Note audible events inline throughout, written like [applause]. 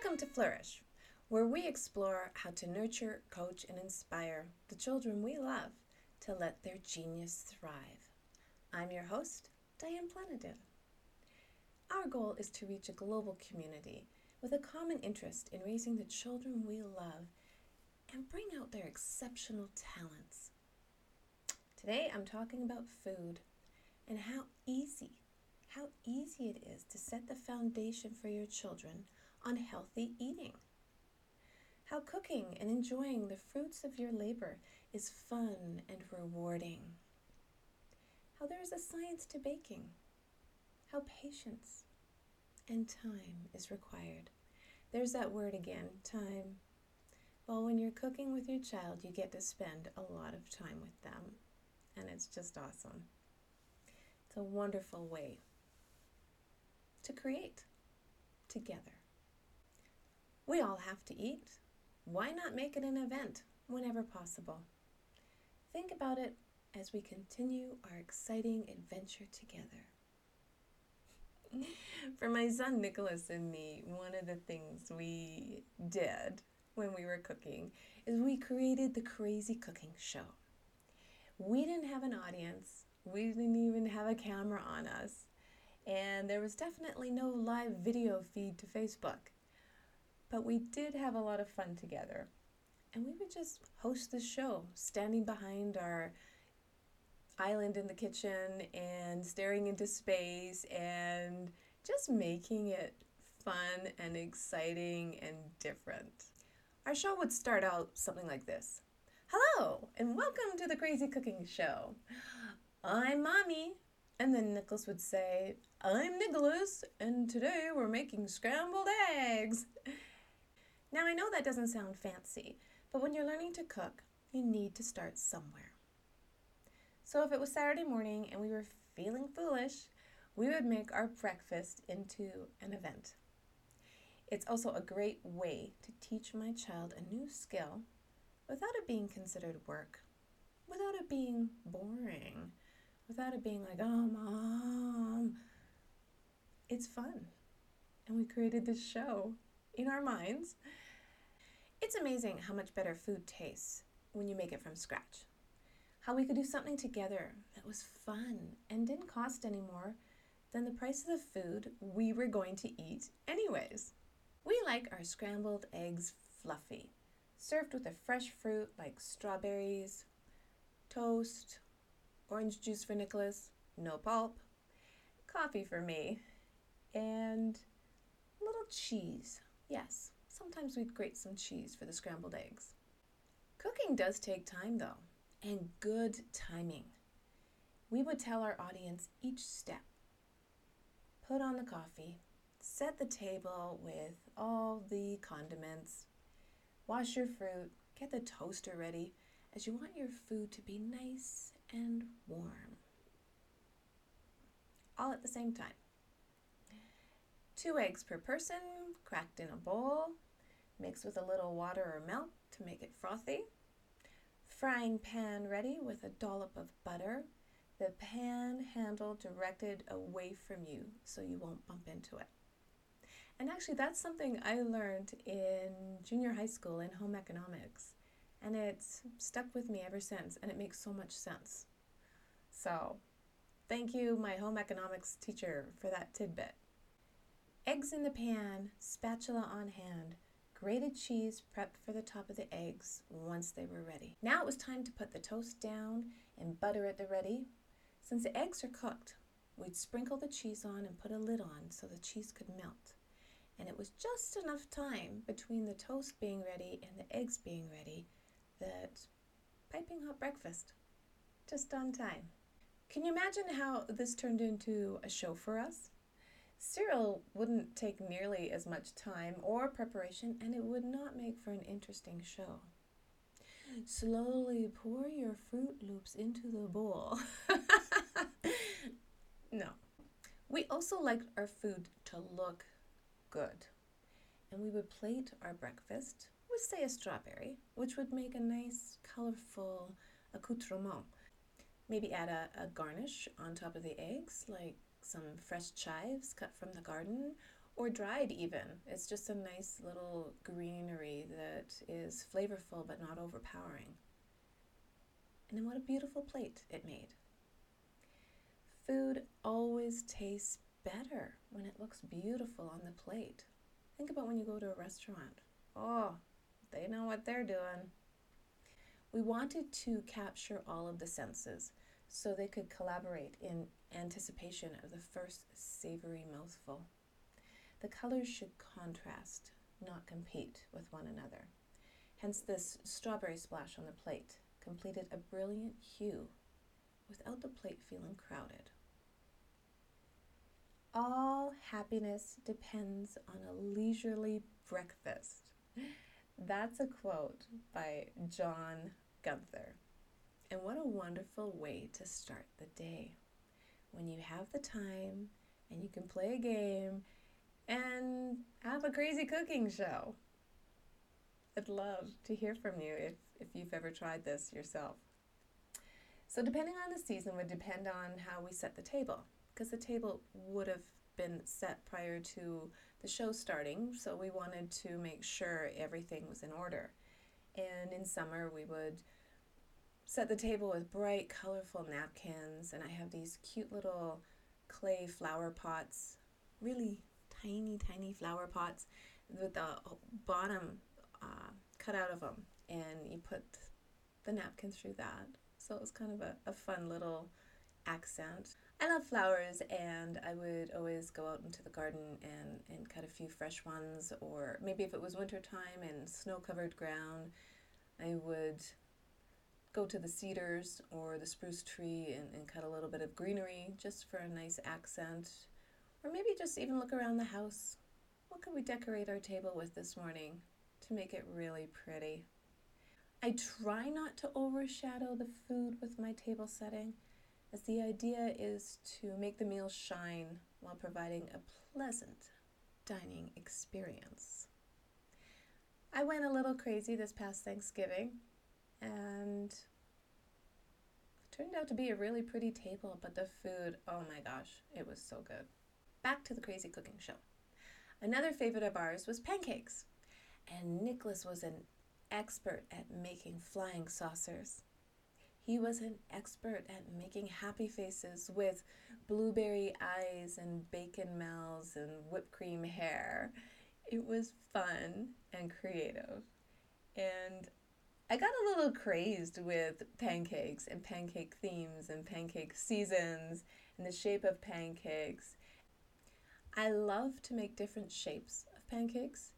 Welcome to Flourish, where we explore how to nurture, coach, and inspire the children we love to let their genius thrive. I'm your host, Diane Planadin. Our goal is to reach a global community with a common interest in raising the children we love and bring out their exceptional talents. Today I'm talking about food and how easy, how easy it is to set the foundation for your children on healthy eating. How cooking and enjoying the fruits of your labor is fun and rewarding. How there is a science to baking. How patience and time is required. There's that word again, time. Well, when you're cooking with your child, you get to spend a lot of time with them, and it's just awesome. It's a wonderful way to create together. We all have to eat. Why not make it an event whenever possible? Think about it as we continue our exciting adventure together. [laughs] For my son Nicholas and me, one of the things we did when we were cooking is we created the Crazy Cooking Show. We didn't have an audience, we didn't even have a camera on us, and there was definitely no live video feed to Facebook. But we did have a lot of fun together. And we would just host the show, standing behind our island in the kitchen and staring into space and just making it fun and exciting and different. Our show would start out something like this Hello, and welcome to the Crazy Cooking Show. I'm Mommy. And then Nicholas would say, I'm Nicholas, and today we're making scrambled eggs. Now, I know that doesn't sound fancy, but when you're learning to cook, you need to start somewhere. So, if it was Saturday morning and we were feeling foolish, we would make our breakfast into an event. It's also a great way to teach my child a new skill without it being considered work, without it being boring, without it being like, oh, mom. It's fun. And we created this show in our minds. It's amazing how much better food tastes when you make it from scratch. How we could do something together that was fun and didn't cost any more than the price of the food we were going to eat, anyways. We like our scrambled eggs fluffy, served with a fresh fruit like strawberries, toast, orange juice for Nicholas, no pulp, coffee for me, and a little cheese Yes, sometimes we'd grate some cheese for the scrambled eggs. Cooking does take time though, and good timing. We would tell our audience each step. Put on the coffee, set the table with all the condiments, wash your fruit, get the toaster ready, as you want your food to be nice and warm. All at the same time. Two eggs per person, cracked in a bowl. Mix with a little water or milk to make it frothy. Frying pan ready with a dollop of butter. The pan handle directed away from you so you won't bump into it. And actually, that's something I learned in junior high school in home economics. And it's stuck with me ever since, and it makes so much sense. So, thank you, my home economics teacher, for that tidbit. Eggs in the pan, spatula on hand, grated cheese prepped for the top of the eggs once they were ready. Now it was time to put the toast down and butter at the ready. Since the eggs are cooked, we'd sprinkle the cheese on and put a lid on so the cheese could melt. And it was just enough time between the toast being ready and the eggs being ready that piping hot breakfast, just on time. Can you imagine how this turned into a show for us? Cereal wouldn't take nearly as much time or preparation, and it would not make for an interesting show. Slowly pour your Froot Loops into the bowl. [laughs] no. We also liked our food to look good. And we would plate our breakfast with, say, a strawberry, which would make a nice, colorful accoutrement. Maybe add a, a garnish on top of the eggs, like some fresh chives cut from the garden, or dried even. It's just a nice little greenery that is flavorful but not overpowering. And then what a beautiful plate it made. Food always tastes better when it looks beautiful on the plate. Think about when you go to a restaurant. Oh, they know what they're doing. We wanted to capture all of the senses so they could collaborate in anticipation of the first savory mouthful. The colors should contrast, not compete with one another. Hence, this strawberry splash on the plate completed a brilliant hue without the plate feeling crowded. All happiness depends on a leisurely breakfast. That's a quote by John Gunther. And what a wonderful way to start the day. When you have the time and you can play a game and have a crazy cooking show. I'd love to hear from you if, if you've ever tried this yourself. So, depending on the season, would depend on how we set the table, because the table would have been set prior to the show starting, so we wanted to make sure everything was in order. And in summer, we would set the table with bright, colorful napkins, and I have these cute little clay flower pots, really tiny, tiny flower pots with the bottom uh, cut out of them, and you put the napkin through that. So it was kind of a, a fun little accent. I love flowers, and I would always go out into the garden and, and cut a few fresh ones, or maybe if it was wintertime and snow covered ground, I would go to the cedars or the spruce tree and, and cut a little bit of greenery just for a nice accent or maybe just even look around the house. What could we decorate our table with this morning to make it really pretty? I try not to overshadow the food with my table setting, as the idea is to make the meal shine while providing a pleasant dining experience. I went a little crazy this past Thanksgiving and it turned out to be a really pretty table, but the food, oh my gosh, it was so good back to the crazy cooking show. Another favorite of ours was pancakes, and Nicholas was an expert at making flying saucers. He was an expert at making happy faces with blueberry eyes and bacon mouths and whipped cream hair. It was fun and creative. I got a little crazed with pancakes and pancake themes and pancake seasons and the shape of pancakes I love to make different shapes of pancakes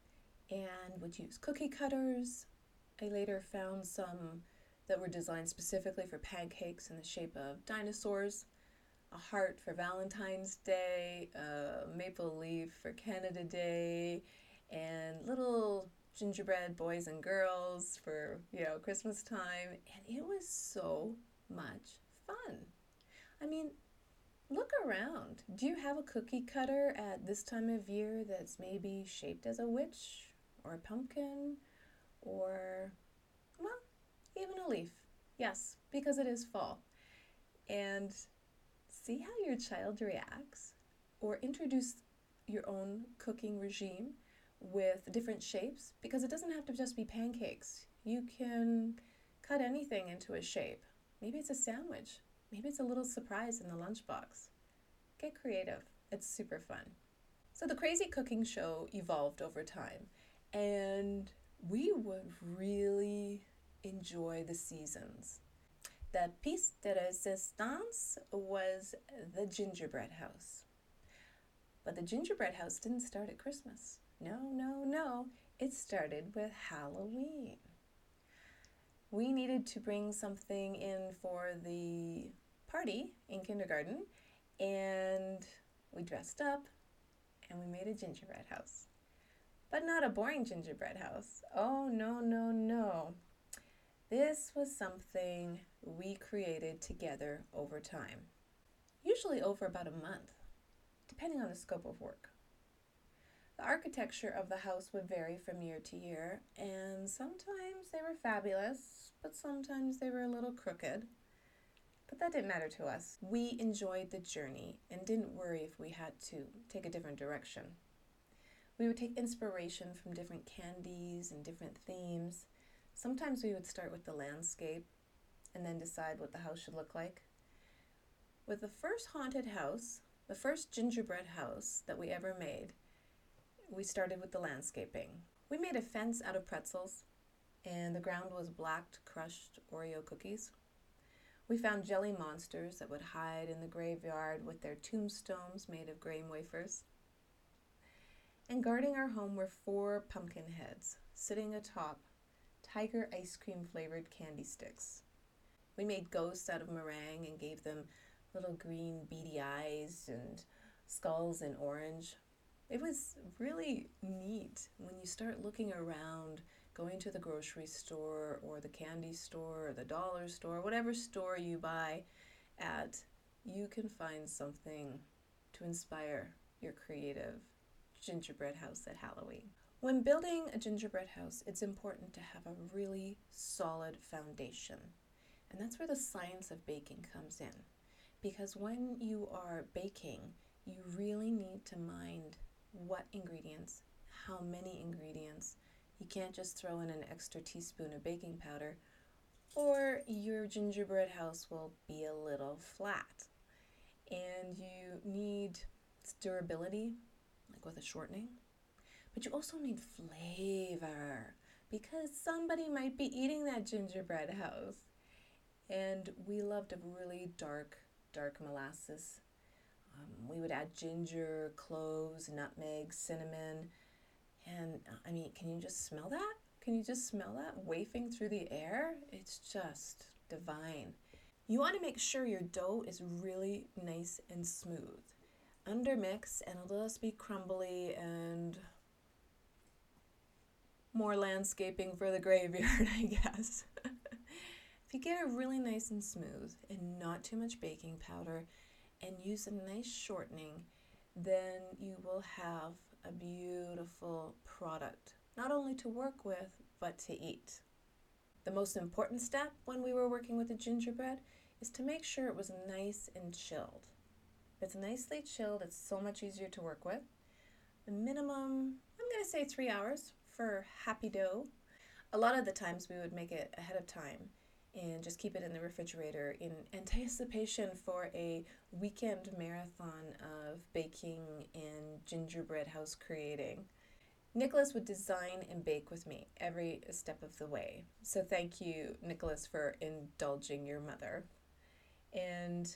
and would use cookie cutters. I later found some that were designed specifically for pancakes in the shape of dinosaurs, a heart for Valentine's Day, a maple leaf for Canada Day, and little gingerbread boys and girls for, you know, Christmas time. And it was so much fun. I mean, look around. Do you have a cookie cutter at this time of year that's maybe shaped as a witch or a pumpkin or, well, even a leaf? Yes, because it is fall. And see how your child reacts or introduce your own cooking regime with different shapes because it doesn't have to just be pancakes. You can cut anything into a shape. Maybe it's a sandwich. Maybe it's a little surprise in the lunchbox. Get creative, it's super fun. So, the Crazy Cooking Show evolved over time, and we would really enjoy the seasons. The piece de resistance was the gingerbread house. But the gingerbread house didn't start at Christmas. No, no, no. It started with Halloween. We needed to bring something in for the party in kindergarten, and we dressed up and we made a gingerbread house. But not a boring gingerbread house. Oh, no, no, no. This was something we created together over time, usually over about a month, depending on the scope of work. The architecture of the house would vary from year to year, and sometimes they were fabulous, but sometimes they were a little crooked. But that didn't matter to us. We enjoyed the journey and didn't worry if we had to take a different direction. We would take inspiration from different candies and different themes. Sometimes we would start with the landscape and then decide what the house should look like. With the first haunted house, the first gingerbread house that we ever made, we started with the landscaping. We made a fence out of pretzels, and the ground was blacked, crushed Oreo cookies. We found jelly monsters that would hide in the graveyard with their tombstones made of graham wafers. And guarding our home were four pumpkin heads sitting atop tiger ice cream flavored candy sticks. We made ghosts out of meringue and gave them little green beady eyes and skulls in orange. It was really neat when you start looking around, going to the grocery store or the candy store or the dollar store, whatever store you buy at, you can find something to inspire your creative gingerbread house at Halloween. When building a gingerbread house, it's important to have a really solid foundation. And that's where the science of baking comes in. Because when you are baking, you really need to mind what ingredients, how many ingredients. You can't just throw in an extra teaspoon of baking powder, or your gingerbread house will be a little flat. And you need durability, like with a shortening, but you also need flavor because somebody might be eating that gingerbread house. And we loved a really dark, dark molasses um, we would add ginger, cloves, nutmeg, cinnamon. And uh, I mean, can you just smell that? Can you just smell that wafting through the air? It's just divine. You want to make sure your dough is really nice and smooth. Undermix and it'll just be crumbly and more landscaping for the graveyard, [laughs] I guess. [laughs] if you get it really nice and smooth and not too much baking powder, and use a nice shortening, then you will have a beautiful product, not only to work with, but to eat. The most important step when we were working with the gingerbread is to make sure it was nice and chilled. If it's nicely chilled, it's so much easier to work with. The minimum, I'm going to say three hours for happy dough. A lot of the times we would make it ahead of time and just keep it in the refrigerator in anticipation for a weekend marathon of baking and gingerbread house creating. Nicholas would design and bake with me every step of the way. So thank you, Nicholas, for indulging your mother. And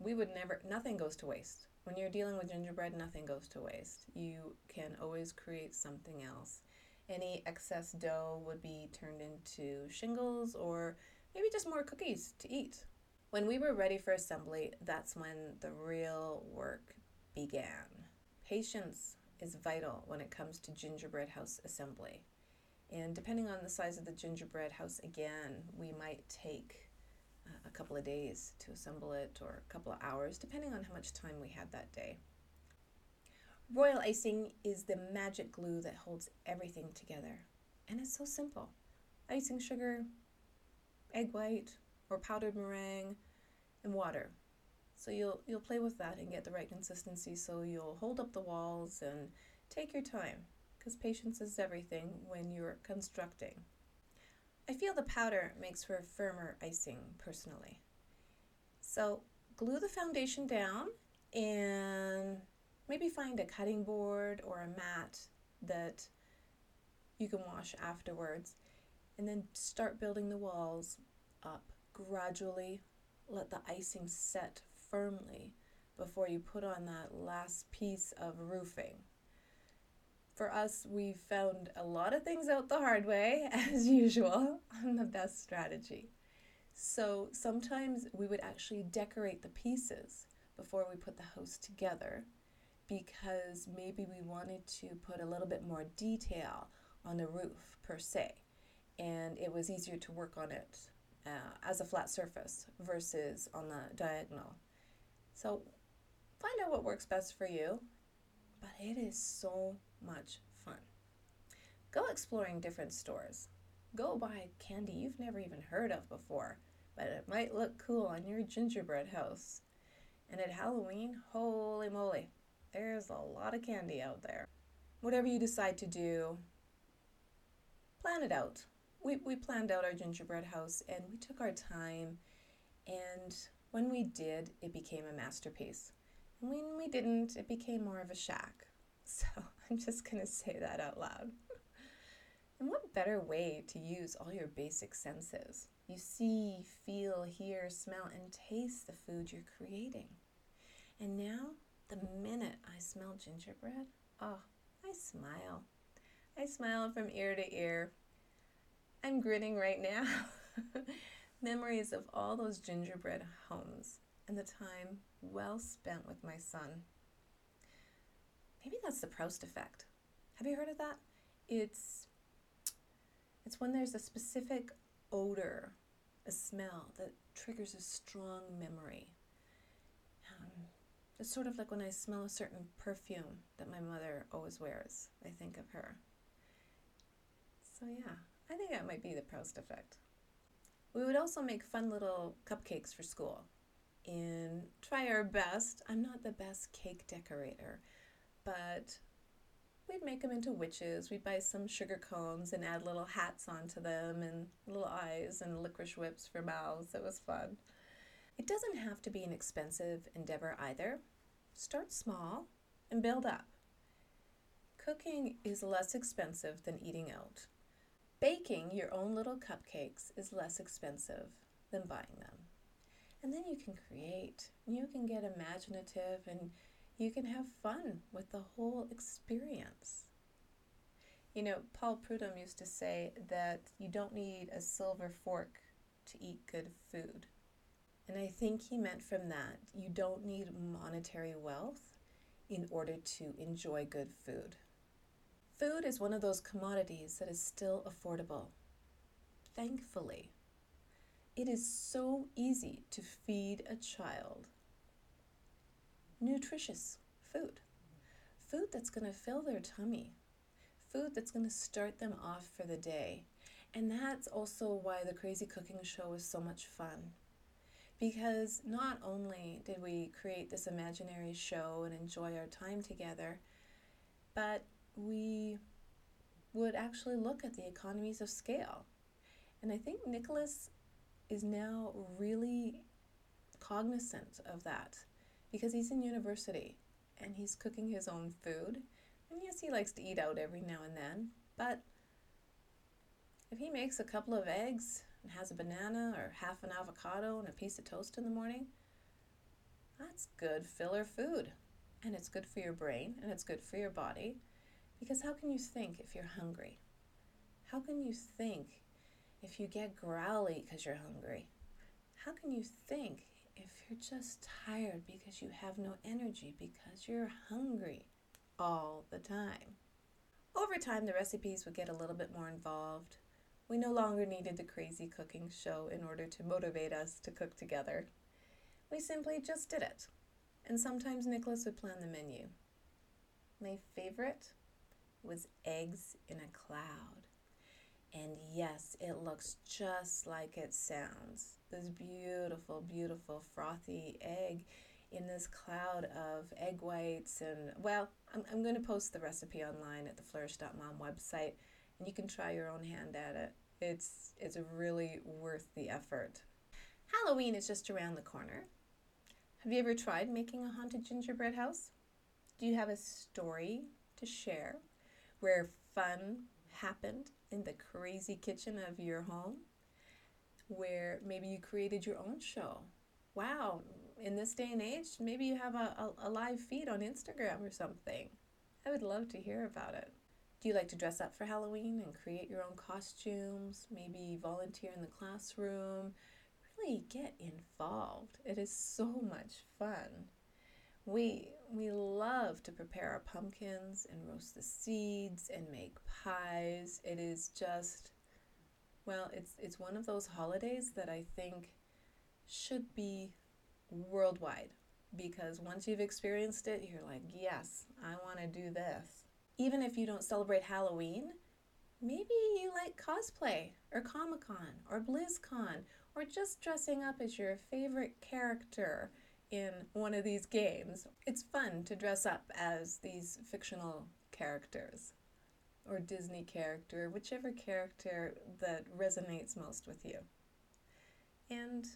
we would never, nothing goes to waste. When you're dealing with gingerbread, nothing goes to waste. You can always create something else. Any excess dough would be turned into shingles or maybe just more cookies to eat. When we were ready for assembly, that's when the real work began. Patience is vital when it comes to gingerbread house assembly. And depending on the size of the gingerbread house, again, we might take uh, a couple of days to assemble it or a couple of hours, depending on how much time we had that day. Royal icing is the magic glue that holds everything together. And it's so simple. Icing sugar, egg white, or powdered meringue, and water. So you'll you'll play with that and get the right consistency so you'll hold up the walls and take your time because patience is everything when you're constructing. I feel the powder makes for a firmer icing personally. So glue the foundation down and maybe find a cutting board or a mat that you can wash afterwards and then start building the walls up. Gradually let the icing set firmly before you put on that last piece of roofing. For us we found a lot of things out the hard way [laughs] as usual [laughs] on the best strategy. So sometimes we would actually decorate the pieces before we put the house together because maybe we wanted to put a little bit more detail on the roof per se, and it was easier to work on it uh, as a flat surface versus on the diagonal. So find out what works best for you, but it is so much fun. Go exploring different stores. Go buy candy you've never even heard of before, but it might look cool on your gingerbread house. And at Halloween, holy moly, there's a lot of candy out there. whatever you decide to do, plan it out. We, we planned out our gingerbread house and we took our time. And when we did, it became a masterpiece. And when we didn't, it became more of a shack. [laughs] So I'm just going to say that out loud. and what better way to use all your basic senses? You see, feel, hear, smell, and taste the food you're creating. And now, the minute I smell gingerbread, oh, I smile. I smile from ear to ear. I'm grinning right now. [laughs] Memories of all those gingerbread homes and the time well spent with my son. Maybe that's the Proust effect. Have you heard of that? It's it's when there's a specific odor, a smell that triggers a strong memory. It's sort of like when I smell a certain perfume that my mother always wears. I think of her. So yeah, I think that might be the Proust effect. We would also make fun little cupcakes for school and try our best. I'm not the best cake decorator, but we'd make them into witches. We'd buy some sugar cones and add little hats onto them and little eyes and licorice whips for mouths. It was fun. It doesn't have to be an expensive endeavor either. Start small and build up. Cooking is less expensive than eating out. Baking your own little cupcakes is less expensive than buying them. And then you can create, you can get imaginative, and you can have fun with the whole experience. You know, Paul Prudhomme used to say that you don't need a silver fork to eat good food. And I think he meant from that, you don't need monetary wealth in order to enjoy good food. Food is one of those commodities that is still affordable. Thankfully, it is so easy to feed a child nutritious food. Food that's going to fill their tummy. Food that's going to start them off for the day. And that's also why the Crazy Cooking Show is so much fun. Because not only did we create this imaginary show and enjoy our time together, but we would actually look at the economies of scale. And I think Nicholas is now really cognizant of that because he's in university and he's cooking his own food. And yes, he likes to eat out every now and then, but if he makes a couple of eggs and has a banana or half an avocado and a piece of toast in the morning, that's good filler food. And it's good for your brain and it's good for your body because how can you think if you're hungry? How can you think if you get growly because you're hungry? How can you think if you're just tired because you have no energy because you're hungry all the time? Over time, the recipes would get a little bit more involved. We no longer needed the crazy cooking show in order to motivate us to cook together. We simply just did it. And sometimes Nicholas would plan the menu. My favorite was eggs in a cloud. And yes, it looks just like it sounds. This beautiful, beautiful frothy egg in this cloud of egg whites. And well, I'm, I'm going to post the recipe online at the flourish.mom website and you can try your own hand at it. It's, it's really worth the effort. Halloween is just around the corner. Have you ever tried making a haunted gingerbread house? Do you have a story to share? where fun happened in the crazy kitchen of your home, where maybe you created your own show. Wow, in this day and age, maybe you have a, a, a live feed on Instagram or something. I would love to hear about it. Do you like to dress up for Halloween and create your own costumes? Maybe volunteer in the classroom? Really get involved. It is so much fun. We we love to prepare our pumpkins and roast the seeds and make pies. It is just well, it's it's one of those holidays that I think should be worldwide because once you've experienced it, you're like, "Yes, I want to do this." Even if you don't celebrate Halloween, maybe you like cosplay or Comic-Con or BlizzCon or just dressing up as your favorite character in one of these games. It's fun to dress up as these fictional characters or Disney character, whichever character that resonates most with you. And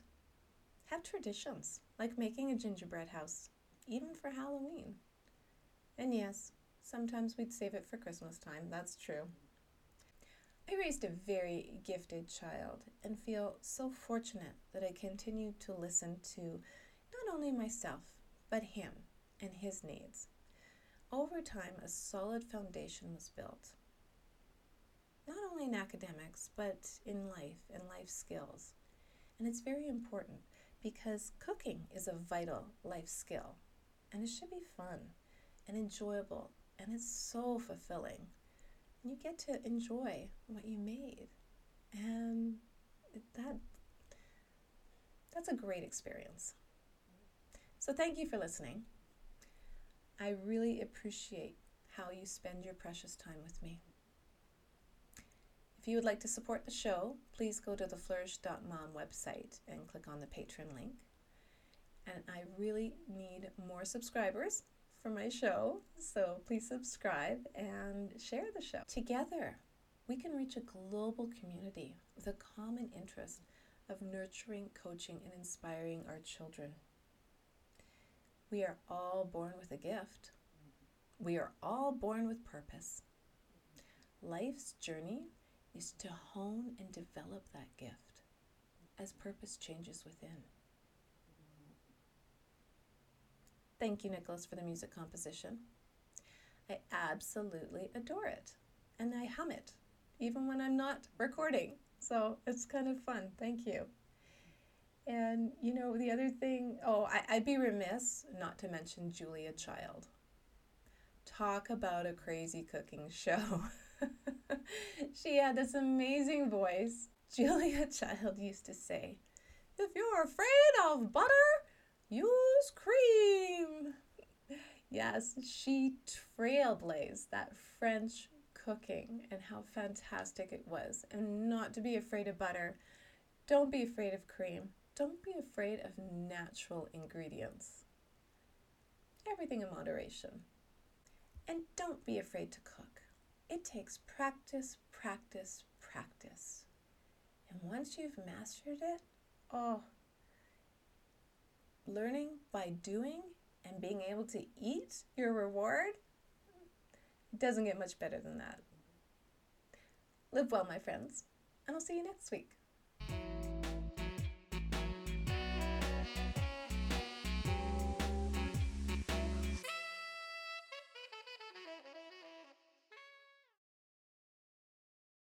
have traditions, like making a gingerbread house, even for Halloween. And yes, sometimes we'd save it for Christmas time, that's true. I raised a very gifted child and feel so fortunate that I continue to listen to not only myself, but him and his needs. Over time, a solid foundation was built, not only in academics, but in life and life skills. And it's very important because cooking is a vital life skill and it should be fun and enjoyable and it's so fulfilling you get to enjoy what you made. And that that's a great experience. So thank you for listening. I really appreciate how you spend your precious time with me. If you would like to support the show, please go to the flourish.mom website and click on the patron link. And I really need more subscribers for my show. So please subscribe and share the show. Together, we can reach a global community with a common interest of nurturing, coaching, and inspiring our children. We are all born with a gift. We are all born with purpose. Life's journey is to hone and develop that gift as purpose changes within. Thank you, Nicholas, for the music composition. I absolutely adore it. And I hum it, even when I'm not recording. So it's kind of fun. Thank you. And, you know, the other thing, oh, I, would be remiss not to mention Julia Child. Talk about a crazy cooking show. [laughs] she had this amazing voice. Julia Child used to say, If you're afraid of butter, use cream. Yes, she trailblazed that French cooking and how fantastic it was. And not to be afraid of butter. Don't be afraid of cream. Don't be afraid of natural ingredients. Everything in moderation. And don't be afraid to cook. It takes practice, practice, practice. And once you've mastered it, oh, learning by doing and being able to eat your reward doesn't get much better than that. Live well, my friends, and I'll see you next week.